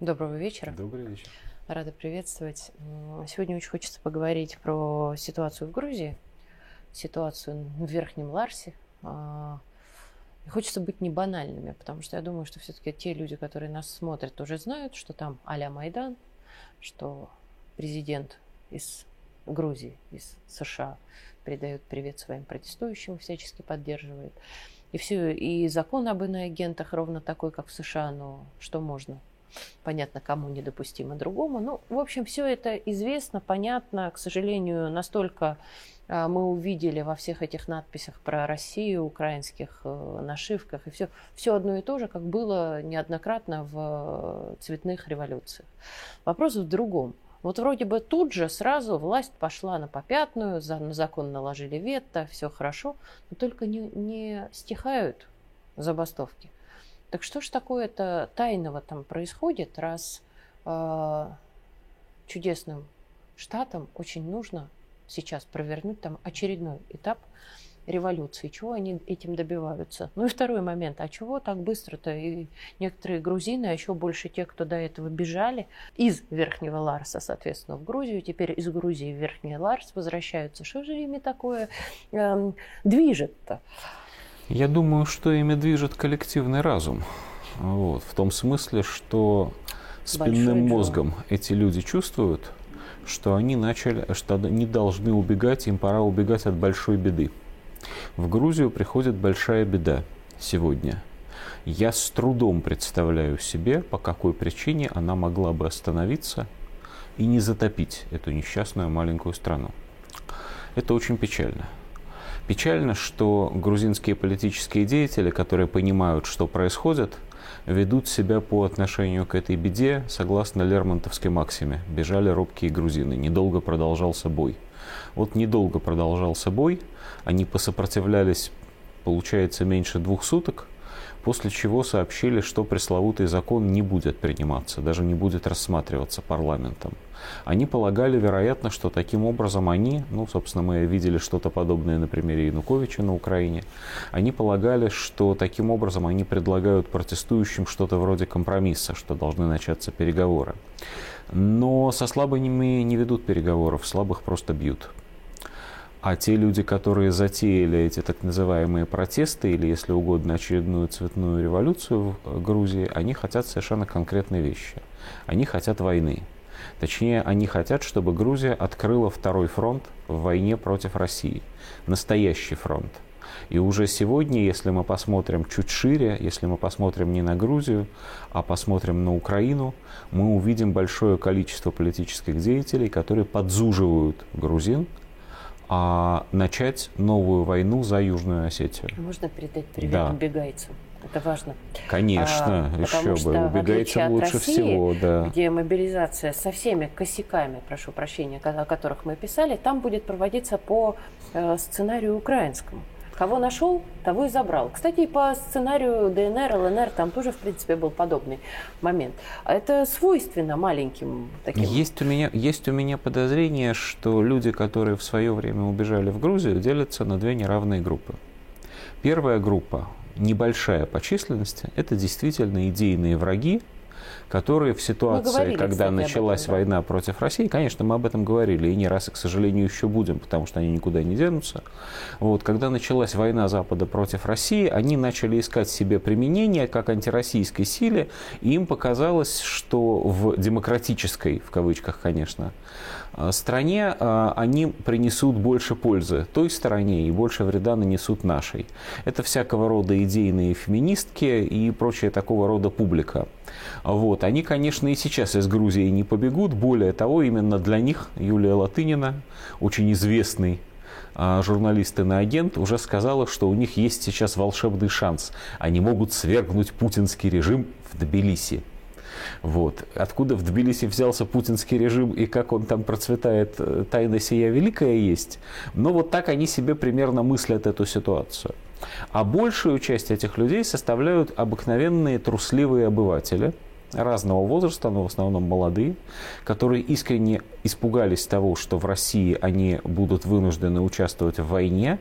Доброго вечера. Добрый вечер. Рада приветствовать. Сегодня очень хочется поговорить про ситуацию в Грузии, ситуацию в Верхнем Ларсе. А, и хочется быть не банальными, потому что я думаю, что все-таки те люди, которые нас смотрят, уже знают, что там а Майдан, что президент из Грузии, из США передает привет своим протестующим, всячески поддерживает. И все, и закон об иноагентах ровно такой, как в США, но что можно понятно, кому недопустимо другому. Ну, в общем, все это известно, понятно. К сожалению, настолько а, мы увидели во всех этих надписях про Россию, украинских э, нашивках, и все, все одно и то же, как было неоднократно в цветных революциях. Вопрос в другом. Вот вроде бы тут же сразу власть пошла на попятную, на закон наложили вето, все хорошо, но только не, не стихают забастовки. Так что ж такое-то тайного там происходит, раз э, чудесным штатам очень нужно сейчас провернуть там очередной этап революции. Чего они этим добиваются? Ну и второй момент. А чего так быстро-то? И некоторые грузины, а еще больше те, кто до этого бежали из Верхнего Ларса, соответственно, в Грузию, теперь из Грузии в Верхний Ларс возвращаются. Что же ими такое э, движет-то? Я думаю, что ими движет коллективный разум. Вот, в том смысле, что спинным мозгом эти люди чувствуют, что они начали, что они должны убегать, им пора убегать от большой беды. В Грузию приходит большая беда сегодня. Я с трудом представляю себе, по какой причине она могла бы остановиться и не затопить эту несчастную маленькую страну. Это очень печально. Печально, что грузинские политические деятели, которые понимают, что происходит, ведут себя по отношению к этой беде согласно Лермонтовской максиме. Бежали робкие грузины, недолго продолжался бой. Вот недолго продолжался бой, они посопротивлялись, получается, меньше двух суток, после чего сообщили, что пресловутый закон не будет приниматься, даже не будет рассматриваться парламентом. Они полагали, вероятно, что таким образом они, ну, собственно, мы видели что-то подобное на примере Януковича на Украине, они полагали, что таким образом они предлагают протестующим что-то вроде компромисса, что должны начаться переговоры. Но со слабыми не ведут переговоров, слабых просто бьют. А те люди, которые затеяли эти так называемые протесты или, если угодно, очередную цветную революцию в Грузии, они хотят совершенно конкретные вещи. Они хотят войны. Точнее, они хотят, чтобы Грузия открыла второй фронт в войне против России. Настоящий фронт. И уже сегодня, если мы посмотрим чуть шире, если мы посмотрим не на Грузию, а посмотрим на Украину, мы увидим большое количество политических деятелей, которые подзуживают грузин а начать новую войну за Южную Осетию. Можно передать привет да. убегайцам? Это важно. Конечно, а, еще бы. Убегайцам лучше России, всего, да. Где мобилизация со всеми косяками, прошу прощения, о которых мы писали, там будет проводиться по э, сценарию украинскому. Кого нашел, того и забрал. Кстати, по сценарию ДНР, ЛНР там тоже, в принципе, был подобный момент. Это свойственно маленьким таким. Есть у меня, есть у меня подозрение, что люди, которые в свое время убежали в Грузию, делятся на две неравные группы. Первая группа, небольшая по численности, это действительно идейные враги, которые в ситуации, говорили, когда кстати, началась этом, да. война против России, конечно, мы об этом говорили, и не раз, и, к сожалению, еще будем, потому что они никуда не денутся. Вот, когда началась война Запада против России, они начали искать себе применение как антироссийской силе, и им показалось, что в демократической, в кавычках, конечно, стране э, они принесут больше пользы той стороне и больше вреда нанесут нашей. Это всякого рода идейные феминистки и прочая такого рода публика. Вот. Они, конечно, и сейчас из Грузии не побегут. Более того, именно для них Юлия Латынина, очень известный а, журналист и агент, уже сказала, что у них есть сейчас волшебный шанс. Они могут свергнуть путинский режим в Тбилиси. Вот. Откуда в Тбилиси взялся путинский режим и как он там процветает, э, тайна сия великая есть. Но вот так они себе примерно мыслят эту ситуацию. А большую часть этих людей составляют обыкновенные трусливые обыватели, разного возраста, но в основном молодые, которые искренне испугались того, что в России они будут вынуждены участвовать в войне,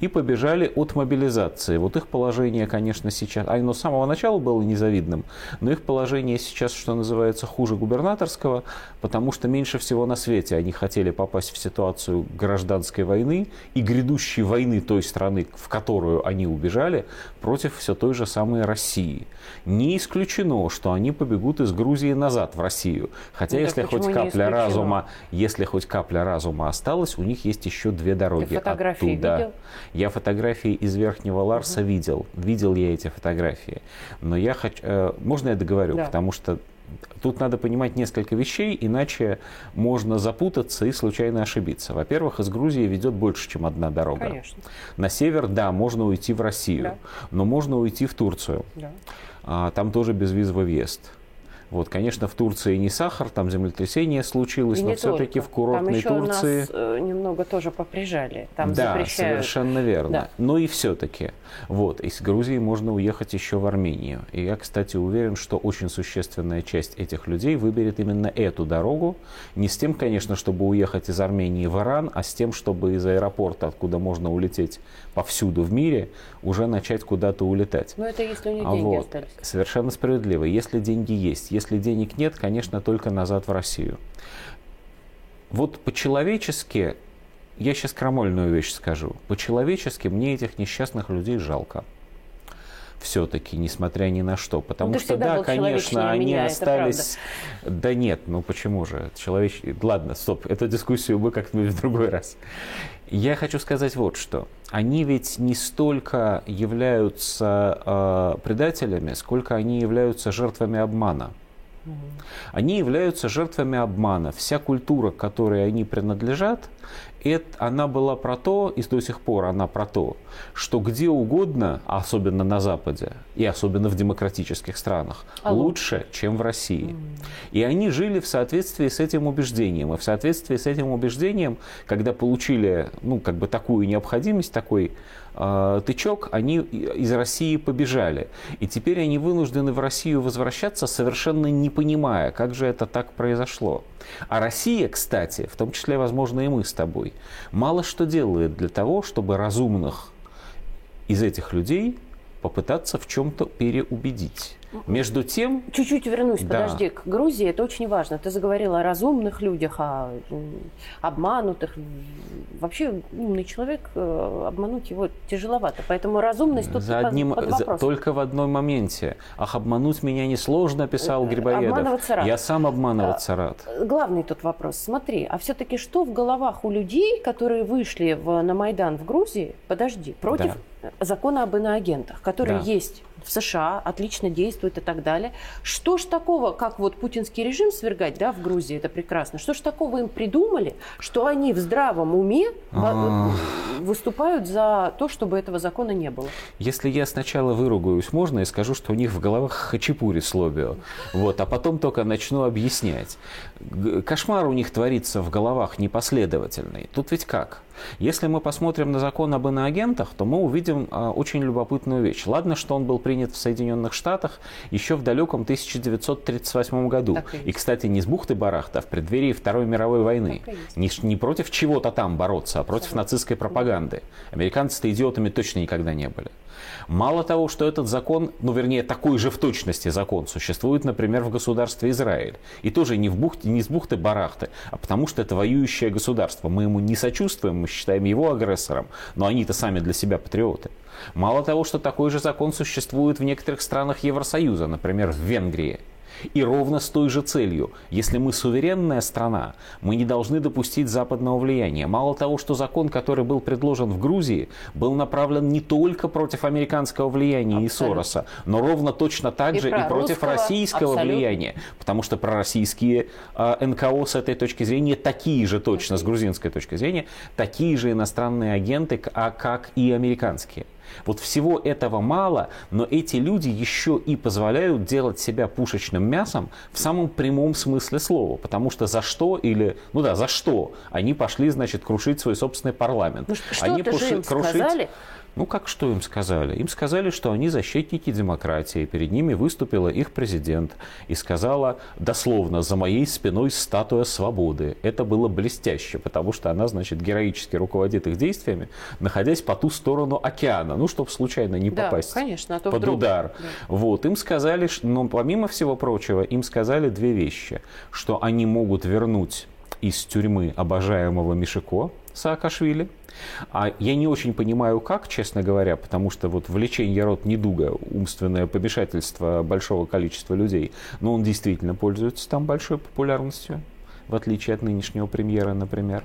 и побежали от мобилизации. Вот их положение, конечно, сейчас, оно с самого начала было незавидным, но их положение сейчас, что называется, хуже губернаторского, потому что меньше всего на свете они хотели попасть в ситуацию гражданской войны и грядущей войны той страны, в которую они убежали, против все той же самой России. Не исключено, что они побегут из Грузии назад в Россию. Хотя, ну, если хоть капля разума, если хоть капля разума осталась, у них есть еще две дороги Ты фотографии оттуда. Видел? Я фотографии из Верхнего Ларса угу. видел. Видел я эти фотографии. Но я хочу... Э, можно я договорю? Да. Потому что Тут надо понимать несколько вещей, иначе можно запутаться и случайно ошибиться. Во-первых, из Грузии ведет больше, чем одна дорога. Конечно. На север, да, можно уйти в Россию, да. но можно уйти в Турцию. Да. А, там тоже безвизовый въезд. Вот, конечно, в Турции не сахар, там землетрясение случилось, и но все-таки в курортной там еще Турции... Нас э, немного тоже поприжали. Там да, запрещают... совершенно верно. Да. Но и все-таки. Вот, из Грузии можно уехать еще в Армению. И я, кстати, уверен, что очень существенная часть этих людей выберет именно эту дорогу. Не с тем, конечно, чтобы уехать из Армении в Иран, а с тем, чтобы из аэропорта, откуда можно улететь повсюду в мире, уже начать куда-то улетать. Но это если у них деньги вот. остались. Совершенно справедливо. Если деньги есть. Если денег нет, конечно, только назад в Россию. Вот по-человечески я сейчас крамольную вещь скажу. По-человечески мне этих несчастных людей жалко. Все-таки, несмотря ни на что. Потому ну, что, да, конечно, они меня, остались... Да нет, ну почему же? Человеч... Ладно, стоп, эту дискуссию мы как-нибудь в другой раз. Я хочу сказать вот что. Они ведь не столько являются э, предателями, сколько они являются жертвами обмана. Они являются жертвами обмана. Вся культура, к которой они принадлежат, это, она была про то, и до сих пор она про то, что где угодно, особенно на Западе, и особенно в демократических странах, Алло. лучше, чем в России. Mm. И они жили в соответствии с этим убеждением. И в соответствии с этим убеждением, когда получили ну, как бы такую необходимость, такой э, тычок, они из России побежали. И теперь они вынуждены в Россию возвращаться, совершенно не понимая, как же это так произошло. А Россия, кстати, в том числе, возможно, и мы с тобой, мало что делает для того, чтобы разумных из этих людей попытаться в чем-то переубедить. Между тем... Чуть-чуть вернусь, да. подожди, к Грузии, это очень важно. Ты заговорила о разумных людях, о обманутых. Вообще умный человек, э, обмануть его тяжеловато. Поэтому разумность тут за одним, под, под за, Только в одном моменте. Ах, обмануть меня несложно, писал э, Грибоедов. Обманываться рад. Я сам обманываться а, рад. Главный тут вопрос. Смотри, а все-таки что в головах у людей, которые вышли в, на Майдан в Грузии, подожди, против да. закона об иноагентах, который да. есть в США, отлично действует и так далее. Что ж такого, как вот путинский режим свергать, да, в Грузии, это прекрасно, что ж такого им придумали, что они в здравом уме а. выступают за то, чтобы этого закона не было? Если я сначала выругаюсь, можно, и скажу, что у них в головах хачапури слобио, вот, а потом только начну объяснять. Кошмар у них творится в головах непоследовательный. Тут ведь как? Если мы посмотрим на закон об иноагентах, то мы увидим а, очень любопытную вещь. Ладно, что он был принят в Соединенных Штатах еще в далеком 1938 году. И, и, кстати, не с бухты-барахта, а в преддверии Второй мировой войны. Не, не против чего-то там бороться, а против нацистской пропаганды. Американцы-то идиотами точно никогда не были. Мало того, что этот закон, ну вернее такой же в точности закон существует, например, в государстве Израиль. И тоже не, в бухте, не с бухты-барахты, а потому что это воюющее государство. Мы ему не сочувствуем, мы считаем его агрессором, но они-то сами для себя патриоты. Мало того, что такой же закон существует в некоторых странах Евросоюза, например, в Венгрии – и ровно с той же целью. Если мы суверенная страна, мы не должны допустить западного влияния. Мало того, что закон, который был предложен в Грузии, был направлен не только против американского влияния абсолютно. и Сороса, но ровно точно так и же и против русского, российского абсолютно. влияния. Потому что пророссийские э, НКО с этой точки зрения такие же точно, с грузинской точки зрения, такие же иностранные агенты, а как и американские. Вот всего этого мало, но эти люди еще и позволяют делать себя пушечным мясом в самом прямом смысле слова. Потому что за что или, ну да, за что они пошли, значит, крушить свой собственный парламент. Ну, что они пошли крушить... сказали? Ну, как что им сказали? Им сказали, что они защитники демократии. Перед ними выступила их президент и сказала дословно «за моей спиной статуя свободы». Это было блестяще, потому что она, значит, героически руководит их действиями, находясь по ту сторону океана, ну, чтобы случайно не да, попасть конечно, а то под вдруг. удар. Да. Вот, им сказали, но помимо всего прочего, им сказали две вещи, что они могут вернуть из тюрьмы обожаемого Мишико Саакашвили. А я не очень понимаю, как, честно говоря, потому что вот влечение род недуга, умственное помешательство большого количества людей, но он действительно пользуется там большой популярностью в отличие от нынешнего премьера, например.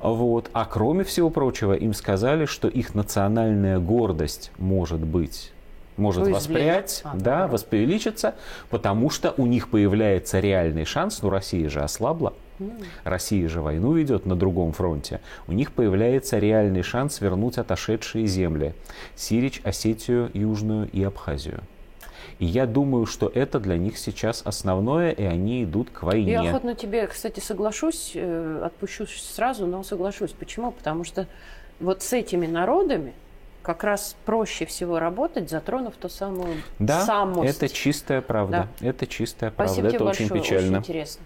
Вот. А кроме всего прочего, им сказали, что их национальная гордость может быть может Уязвлена. воспрять, А, да, да. воспревеличиться, потому что у них появляется реальный шанс, ну Россия же ослабла, Россия же войну ведет на другом фронте, у них появляется реальный шанс вернуть отошедшие земли, Сирич, Осетию, Южную и Абхазию. И я думаю, что это для них сейчас основное, и они идут к войне. Я охотно тебе, кстати, соглашусь, э, отпущу сразу, но соглашусь. Почему? Потому что вот с этими народами как раз проще всего работать, затронув ту самую Да, самость. это чистая правда. Это чистая правда. Спасибо это тебе очень большое, печально. очень интересно.